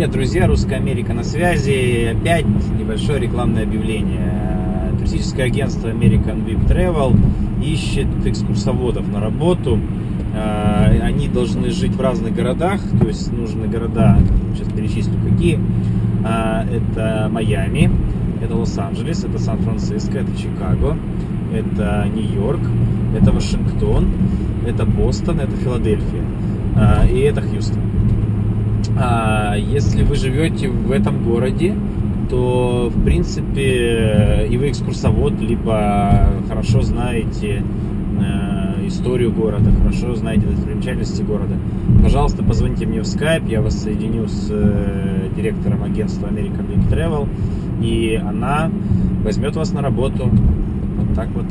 Привет, друзья! Русская Америка на связи. Опять небольшое рекламное объявление. Туристическое агентство American VIP Travel ищет экскурсоводов на работу. А, они должны жить в разных городах, то есть нужны города, сейчас перечислю какие. А, это Майами, это Лос-Анджелес, это Сан-Франциско, это Чикаго, это Нью-Йорк, это Вашингтон, это Бостон, это Филадельфия а, и это Хьюстон. Если вы живете в этом городе, то, в принципе, и вы экскурсовод, либо хорошо знаете э, историю города, хорошо знаете достопримечательности города, пожалуйста, позвоните мне в Skype, я вас соединю с э, директором агентства American Dream Travel, и она возьмет вас на работу. Вот так вот.